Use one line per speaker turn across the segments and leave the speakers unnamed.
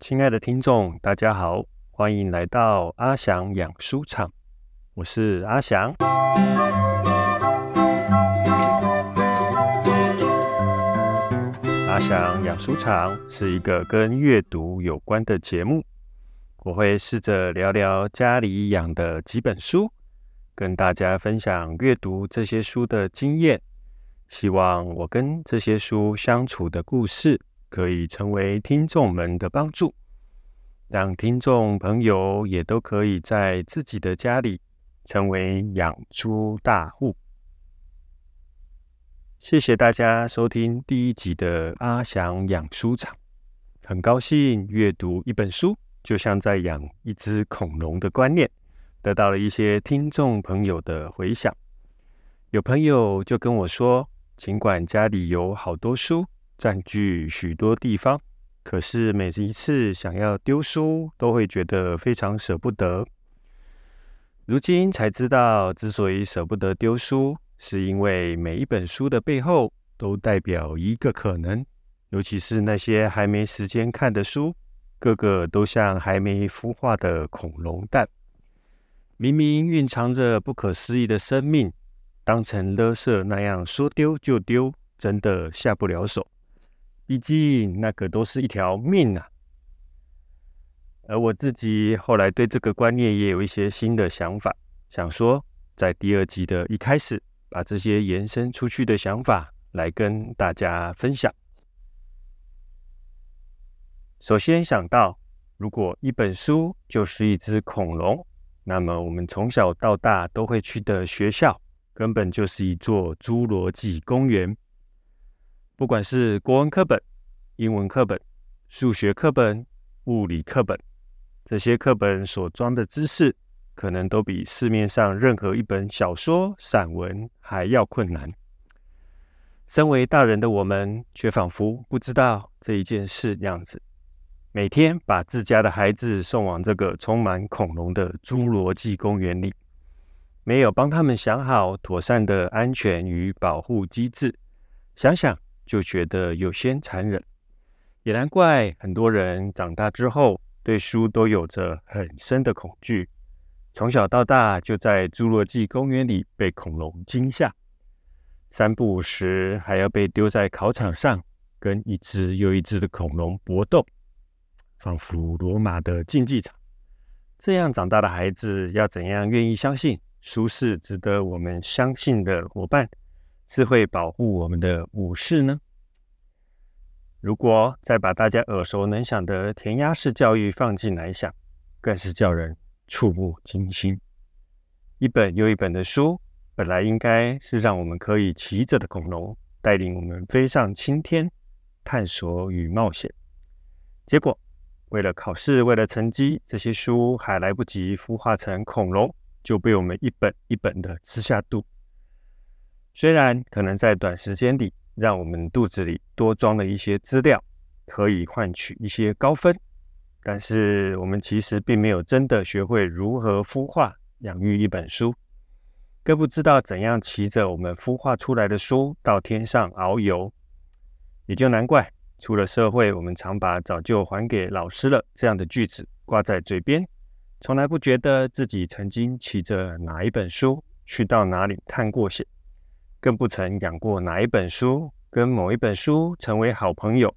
亲爱的听众，大家好，欢迎来到阿翔养书场，我是阿翔。阿翔养书场是一个跟阅读有关的节目，我会试着聊聊家里养的几本书，跟大家分享阅读这些书的经验，希望我跟这些书相处的故事。可以成为听众们的帮助，让听众朋友也都可以在自己的家里成为养猪大户。谢谢大家收听第一集的阿翔养猪场，很高兴阅读一本书就像在养一只恐龙的观念，得到了一些听众朋友的回响。有朋友就跟我说，尽管家里有好多书。占据许多地方，可是每一次想要丢书，都会觉得非常舍不得。如今才知道，之所以舍不得丢书，是因为每一本书的背后都代表一个可能。尤其是那些还没时间看的书，个个都像还没孵化的恐龙蛋，明明蕴藏着不可思议的生命，当成垃圾那样说丢就丢，真的下不了手。毕竟那可都是一条命啊！而我自己后来对这个观念也有一些新的想法，想说在第二集的一开始，把这些延伸出去的想法来跟大家分享。首先想到，如果一本书就是一只恐龙，那么我们从小到大都会去的学校，根本就是一座侏罗纪公园。不管是国文课本、英文课本、数学课本、物理课本，这些课本所装的知识，可能都比市面上任何一本小说、散文还要困难。身为大人的我们，却仿佛不知道这一件事样子，每天把自家的孩子送往这个充满恐龙的侏罗纪公园里，没有帮他们想好妥善的安全与保护机制，想想。就觉得有些残忍，也难怪很多人长大之后对书都有着很深的恐惧。从小到大就在侏罗纪公园里被恐龙惊吓，三不五时还要被丢在考场上，跟一只又一只的恐龙搏斗，仿佛罗马的竞技场。这样长大的孩子要怎样愿意相信书是值得我们相信的伙伴？是会保护我们的武士呢？如果再把大家耳熟能详的填鸭式教育放进来想，更是叫人触目惊心。一本又一本的书，本来应该是让我们可以骑着的恐龙，带领我们飞上青天，探索与冒险。结果，为了考试，为了成绩，这些书还来不及孵化成恐龙，就被我们一本一本的吃下肚。虽然可能在短时间里让我们肚子里多装了一些资料，可以换取一些高分，但是我们其实并没有真的学会如何孵化、养育一本书，更不知道怎样骑着我们孵化出来的书到天上遨游。也就难怪，出了社会，我们常把“早就还给老师了”这样的句子挂在嘴边，从来不觉得自己曾经骑着哪一本书去到哪里探过险。更不曾养过哪一本书，跟某一本书成为好朋友，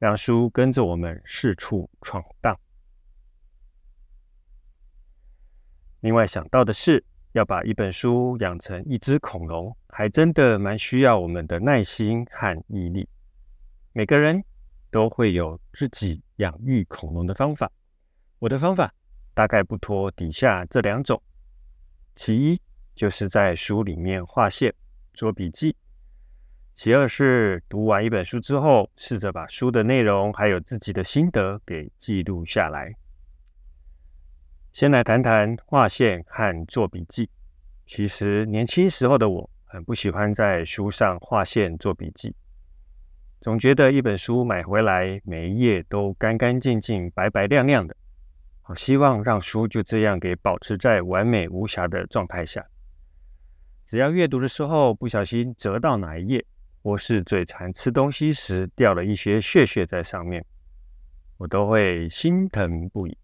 让书跟着我们四处闯荡。另外想到的是，要把一本书养成一只恐龙，还真的蛮需要我们的耐心和毅力。每个人都会有自己养育恐龙的方法，我的方法大概不脱底下这两种。其一。就是在书里面画线、做笔记。其二是读完一本书之后，试着把书的内容还有自己的心得给记录下来。先来谈谈画线和做笔记。其实年轻时候的我很不喜欢在书上画线做笔记，总觉得一本书买回来每一页都干干净净、白白亮亮的，好希望让书就这样给保持在完美无瑕的状态下。只要阅读的时候不小心折到哪一页，或是嘴馋吃东西时掉了一些屑屑在上面，我都会心疼不已。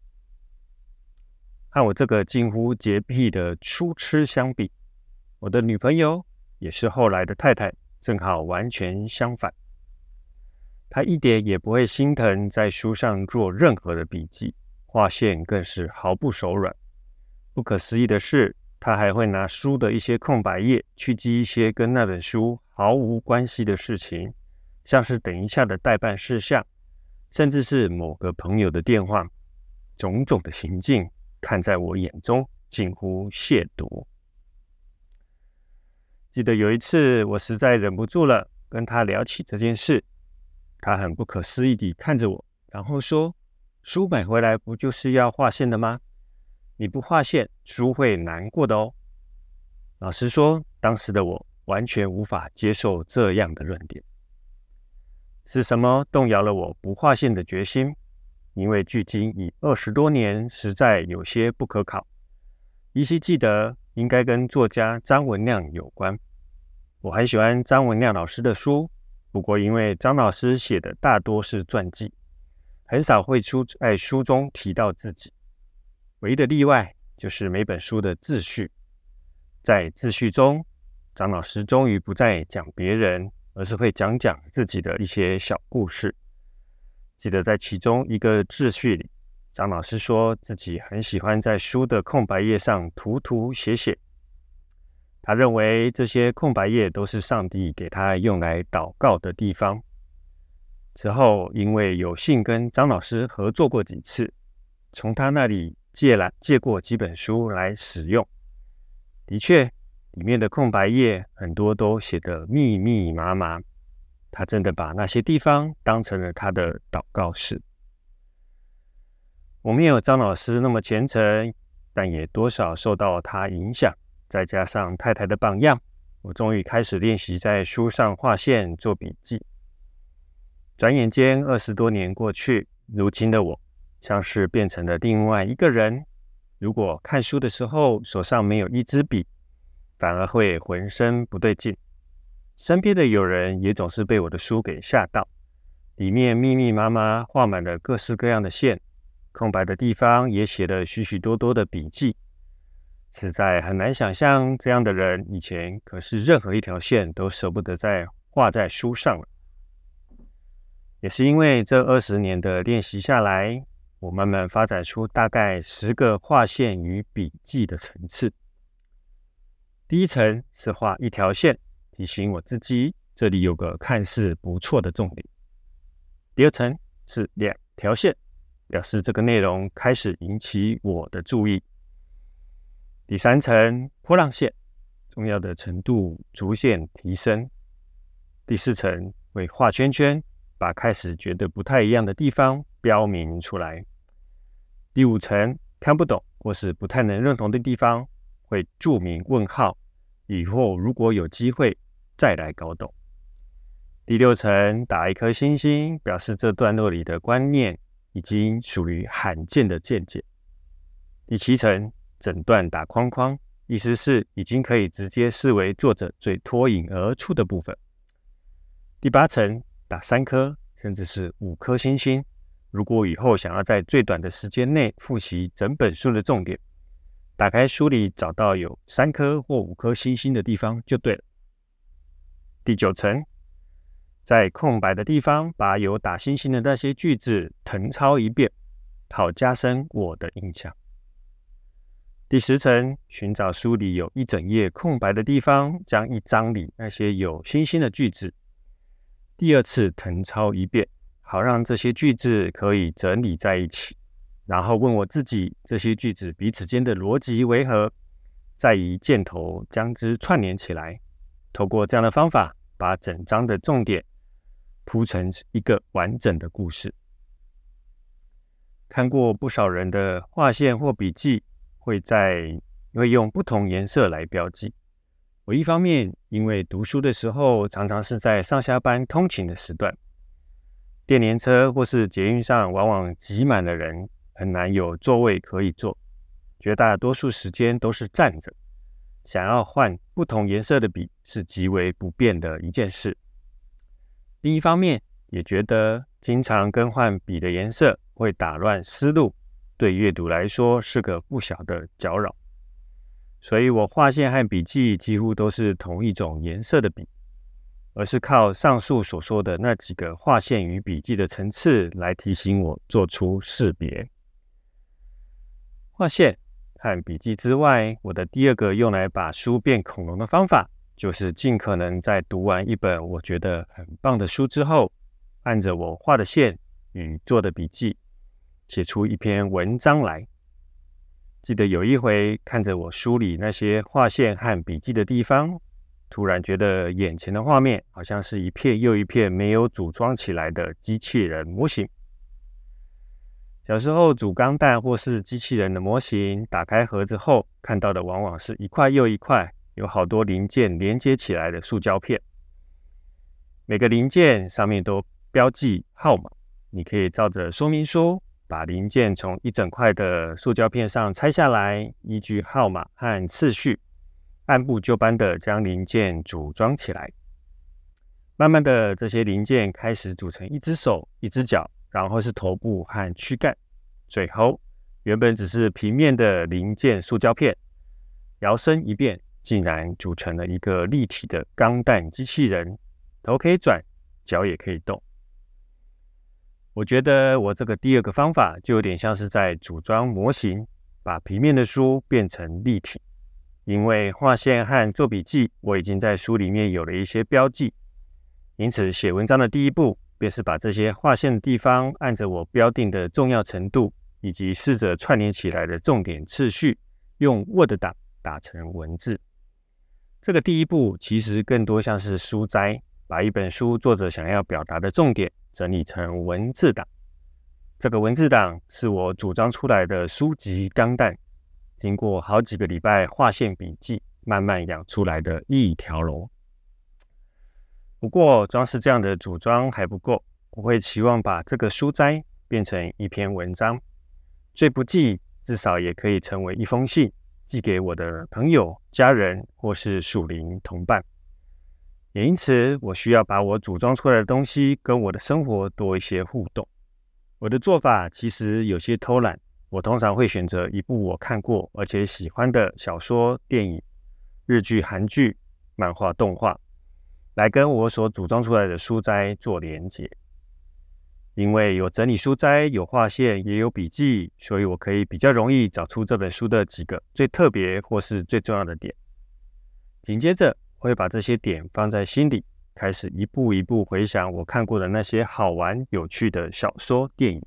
和我这个近乎洁癖的书痴相比，我的女朋友也是后来的太太，正好完全相反。她一点也不会心疼在书上做任何的笔记，划线更是毫不手软。不可思议的是，他还会拿书的一些空白页去记一些跟那本书毫无关系的事情，像是等一下的代办事项，甚至是某个朋友的电话，种种的行径，看在我眼中近乎亵渎。记得有一次，我实在忍不住了，跟他聊起这件事。他很不可思议地看着我，然后说：“书买回来不就是要划线的吗？你不划线，书会难过的哦。”老实说，当时的我完全无法接受这样的论点。是什么动摇了我不划线的决心？因为距今已二十多年，实在有些不可考。依稀记得，应该跟作家张文亮有关。我很喜欢张文亮老师的书。不过，因为张老师写的大多是传记，很少会出在书中提到自己。唯一的例外就是每本书的自序。在自序中，张老师终于不再讲别人，而是会讲讲自己的一些小故事。记得在其中一个自序里，张老师说自己很喜欢在书的空白页上涂涂写写。他认为这些空白页都是上帝给他用来祷告的地方。之后，因为有幸跟张老师合作过几次，从他那里借来借过几本书来使用。的确，里面的空白页很多都写得密密麻麻。他真的把那些地方当成了他的祷告室。我没有张老师那么虔诚，但也多少受到他影响。再加上太太的榜样，我终于开始练习在书上画线、做笔记。转眼间，二十多年过去，如今的我像是变成了另外一个人。如果看书的时候手上没有一支笔，反而会浑身不对劲。身边的友人也总是被我的书给吓到，里面密密麻麻画满了各式各样的线，空白的地方也写了许许多多的笔记。实在很难想象，这样的人以前可是任何一条线都舍不得再画在书上了。也是因为这二十年的练习下来，我慢慢发展出大概十个画线与笔记的层次。第一层是画一条线，提醒我自己这里有个看似不错的重点。第二层是两条线，表示这个内容开始引起我的注意。第三层波浪线，重要的程度逐渐提升。第四层会画圈圈，把开始觉得不太一样的地方标明出来。第五层看不懂或是不太能认同的地方，会注明问号，以后如果有机会再来搞懂。第六层打一颗星星，表示这段落里的观念已经属于罕见的见解。第七层。整段打框框，意思是已经可以直接视为作者最脱颖而出的部分。第八层打三颗，甚至是五颗星星。如果以后想要在最短的时间内复习整本书的重点，打开书里找到有三颗或五颗星星的地方就对了。第九层，在空白的地方把有打星星的那些句子誊抄一遍，好加深我的印象。第十层，寻找书里有一整页空白的地方，将一章里那些有星星的句子第二次誊抄一遍，好让这些句子可以整理在一起。然后问我自己，这些句子彼此间的逻辑为何？再以箭头将之串联起来。透过这样的方法，把整章的重点铺成一个完整的故事。看过不少人的划线或笔记。会在会用不同颜色来标记。我一方面因为读书的时候常常是在上下班通勤的时段，电联车或是捷运上往往挤满了人，很难有座位可以坐，绝大多数时间都是站着。想要换不同颜色的笔是极为不便的一件事。另一方面也觉得经常更换笔的颜色会打乱思路，对阅读来说是个不小的搅扰。所以我划线和笔记几乎都是同一种颜色的笔，而是靠上述所说的那几个划线与笔记的层次来提醒我做出识别。划线和笔记之外，我的第二个用来把书变恐龙的方法，就是尽可能在读完一本我觉得很棒的书之后，按着我画的线与做的笔记，写出一篇文章来。记得有一回看着我梳理那些划线和笔记的地方，突然觉得眼前的画面好像是一片又一片没有组装起来的机器人模型。小时候组钢弹或是机器人的模型，打开盒子后看到的往往是一块又一块，有好多零件连接起来的塑胶片。每个零件上面都标记号码，你可以照着说明书把零件从一整块的塑胶片上拆下来，依据号码和次序，按部就班的将零件组装起来。慢慢的，这些零件开始组成一只手、一只脚。然后是头部和躯干，最后原本只是平面的零件塑胶片，摇身一变，竟然组成了一个立体的钢弹机器人，头可以转，脚也可以动。我觉得我这个第二个方法就有点像是在组装模型，把平面的书变成立体。因为画线和做笔记，我已经在书里面有了一些标记，因此写文章的第一步。便是把这些划线的地方，按着我标定的重要程度，以及试着串联起来的重点次序，用 Word 档打成文字。这个第一步其实更多像是书摘，把一本书作者想要表达的重点整理成文字档。这个文字档是我组装出来的书籍钢弹，经过好几个礼拜划线笔记，慢慢养出来的一条龙。不过，装饰这样的组装还不够，我会期望把这个书斋变成一篇文章，最不济至少也可以成为一封信，寄给我的朋友、家人或是属灵同伴。也因此，我需要把我组装出来的东西跟我的生活多一些互动。我的做法其实有些偷懒，我通常会选择一部我看过而且喜欢的小说、电影、日剧、韩剧、漫画、动画。来跟我所组装出来的书斋做连接，因为有整理书斋，有划线，也有笔记，所以我可以比较容易找出这本书的几个最特别或是最重要的点。紧接着会把这些点放在心里，开始一步一步回想我看过的那些好玩有趣的小说、电影。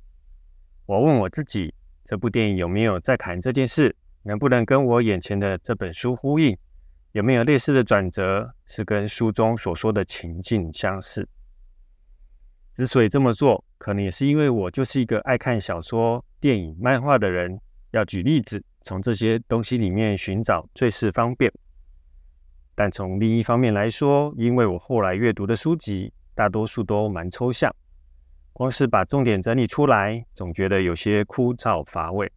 我问我自己，这部电影有没有在谈这件事？能不能跟我眼前的这本书呼应？有没有类似的转折，是跟书中所说的情境相似？之所以这么做，可能也是因为我就是一个爱看小说、电影、漫画的人。要举例子，从这些东西里面寻找最是方便。但从另一方面来说，因为我后来阅读的书籍大多数都蛮抽象，光是把重点整理出来，总觉得有些枯燥乏味，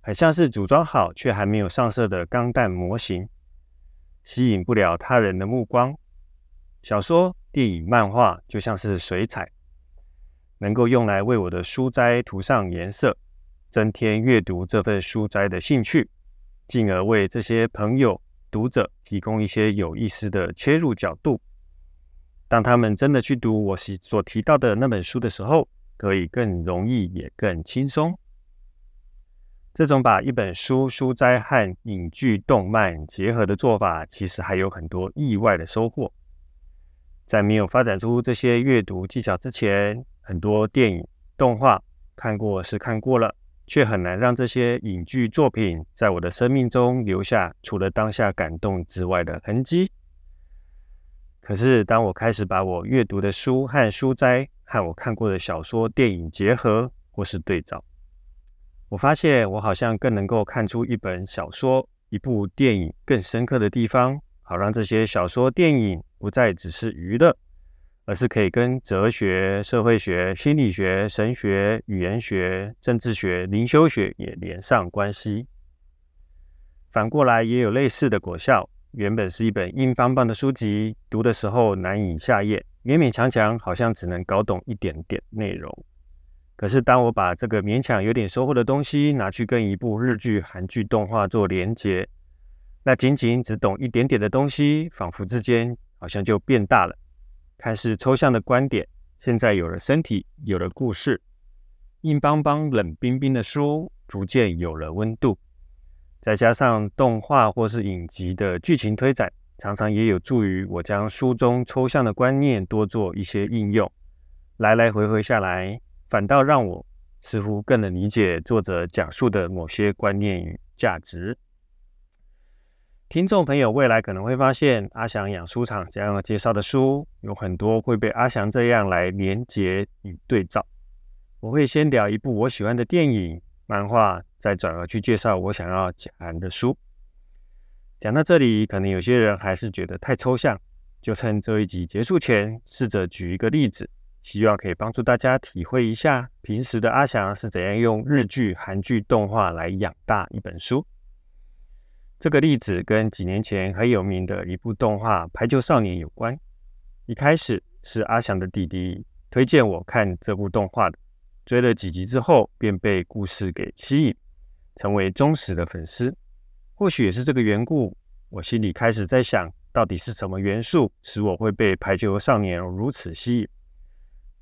很像是组装好却还没有上色的钢弹模型。吸引不了他人的目光。小说、电影、漫画就像是水彩，能够用来为我的书斋涂上颜色，增添阅读这份书斋的兴趣，进而为这些朋友、读者提供一些有意思的切入角度。当他们真的去读我所提到的那本书的时候，可以更容易，也更轻松。这种把一本书书斋和影剧、动漫结合的做法，其实还有很多意外的收获。在没有发展出这些阅读技巧之前，很多电影、动画看过是看过了，却很难让这些影剧作品在我的生命中留下除了当下感动之外的痕迹。可是，当我开始把我阅读的书和书斋和我看过的小说、电影结合或是对照，我发现，我好像更能够看出一本小说、一部电影更深刻的地方，好让这些小说、电影不再只是娱乐，而是可以跟哲学、社会学、心理学、神学、语言学、政治学、灵修学也连上关系。反过来也有类似的果效。原本是一本硬邦邦的书籍，读的时候难以下咽，勉勉强强，好像只能搞懂一点点内容。可是当我把这个勉强有点收获的东西拿去跟一部日剧、韩剧动画做连结，那仅仅只懂一点点的东西，仿佛之间好像就变大了。看似抽象的观点，现在有了身体，有了故事，硬邦邦、冷冰冰的书逐渐有了温度。再加上动画或是影集的剧情推展，常常也有助于我将书中抽象的观念多做一些应用。来来回回下来，反倒让我似乎更能理解作者讲述的某些观念与价值。听众朋友，未来可能会发现阿翔养书场这样介绍的书，有很多会被阿翔这样来连结与对照。我会先聊一部我喜欢的电影、漫画，再转而去介绍我想要讲的书。讲到这里，可能有些人还是觉得太抽象，就趁这一集结束前，试着举一个例子，希望可以帮助大家体会一下平时的阿翔是怎样用日剧、韩剧动画来养大一本书。这个例子跟几年前很有名的一部动画《排球少年》有关。一开始是阿翔的弟弟推荐我看这部动画的，追了几集之后便被故事给吸引，成为忠实的粉丝。或许也是这个缘故，我心里开始在想，到底是什么元素使我会被《排球少年》如此吸引？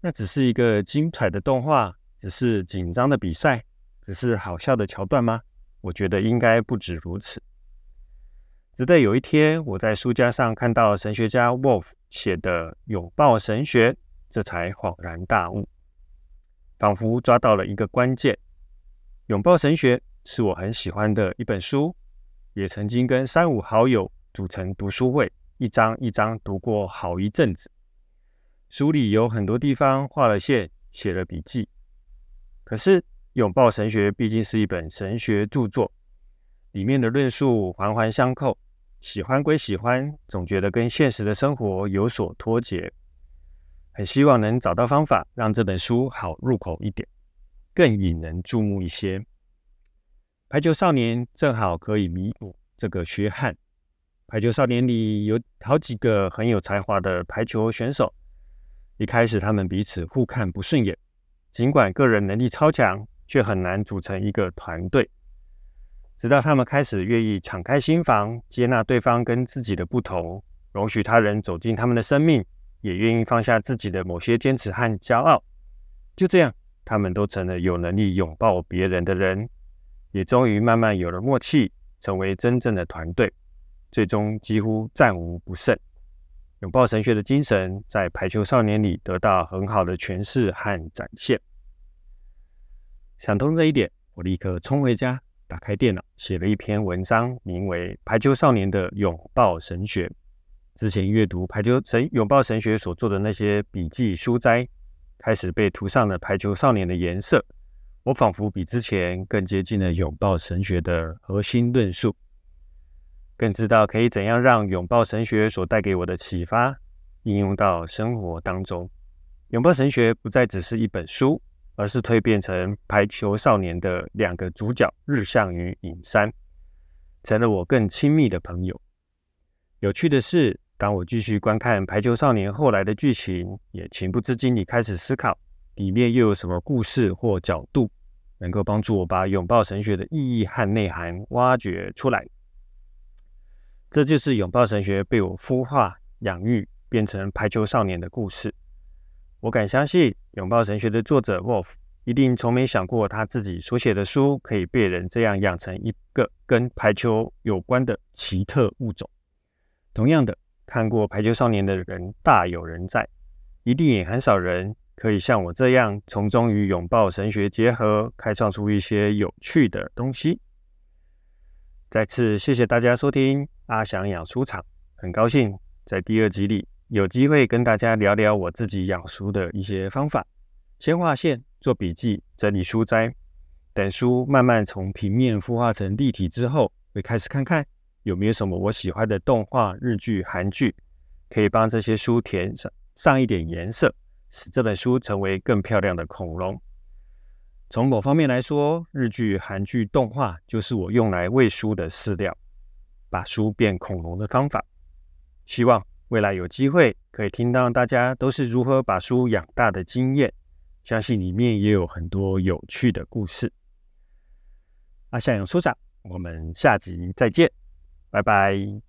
那只是一个精彩的动画，只是紧张的比赛，只是好笑的桥段吗？我觉得应该不止如此。直到有一天，我在书架上看到神学家 Wolf 写的《拥抱神学》，这才恍然大悟，仿佛抓到了一个关键。《拥抱神学》是我很喜欢的一本书，也曾经跟三五好友组成读书会，一张一张读过好一阵子。书里有很多地方画了线，写了笔记。可是，《拥抱神学》毕竟是一本神学著作。里面的论述环环相扣，喜欢归喜欢，总觉得跟现实的生活有所脱节。很希望能找到方法，让这本书好入口一点，更引人注目一些。排球少年正好可以弥补这个缺憾。排球少年里有好几个很有才华的排球选手，一开始他们彼此互看不顺眼，尽管个人能力超强，却很难组成一个团队。直到他们开始愿意敞开心房，接纳对方跟自己的不同，容许他人走进他们的生命，也愿意放下自己的某些坚持和骄傲。就这样，他们都成了有能力拥抱别人的人，也终于慢慢有了默契，成为真正的团队，最终几乎战无不胜。拥抱神学的精神在排球少年里得到很好的诠释和展现。想通这一点，我立刻冲回家。打开电脑，写了一篇文章，名为《排球少年的拥抱神学》。之前阅读《排球神拥抱神学》所做的那些笔记书摘，开始被涂上了排球少年的颜色。我仿佛比之前更接近了拥抱神学的核心论述，更知道可以怎样让拥抱神学所带给我的启发应用到生活当中。拥抱神学不再只是一本书。而是蜕变成排球少年的两个主角日向与影山，成了我更亲密的朋友。有趣的是，当我继续观看排球少年后来的剧情，也情不自禁地开始思考，里面又有什么故事或角度，能够帮助我把拥抱神学的意义和内涵挖掘出来。这就是拥抱神学被我孵化、养育，变成排球少年的故事。我敢相信，拥抱神学的作者 Wolf 一定从没想过，他自己所写的书可以被人这样养成一个跟排球有关的奇特物种。同样的，看过《排球少年》的人大有人在，一定也很少人可以像我这样从中与拥抱神学结合，开创出一些有趣的东西。再次谢谢大家收听阿翔养书场，很高兴在第二集里。有机会跟大家聊聊我自己养书的一些方法，先画线、做笔记、整理书斋，等书慢慢从平面孵化成立体之后，会开始看看有没有什么我喜欢的动画、日剧、韩剧，可以帮这些书填上上一点颜色，使这本书成为更漂亮的恐龙。从某方面来说，日剧、韩剧、动画就是我用来喂书的饲料，把书变恐龙的方法。希望。未来有机会可以听到大家都是如何把书养大的经验，相信里面也有很多有趣的故事。阿夏勇书长，我们下集再见，拜拜。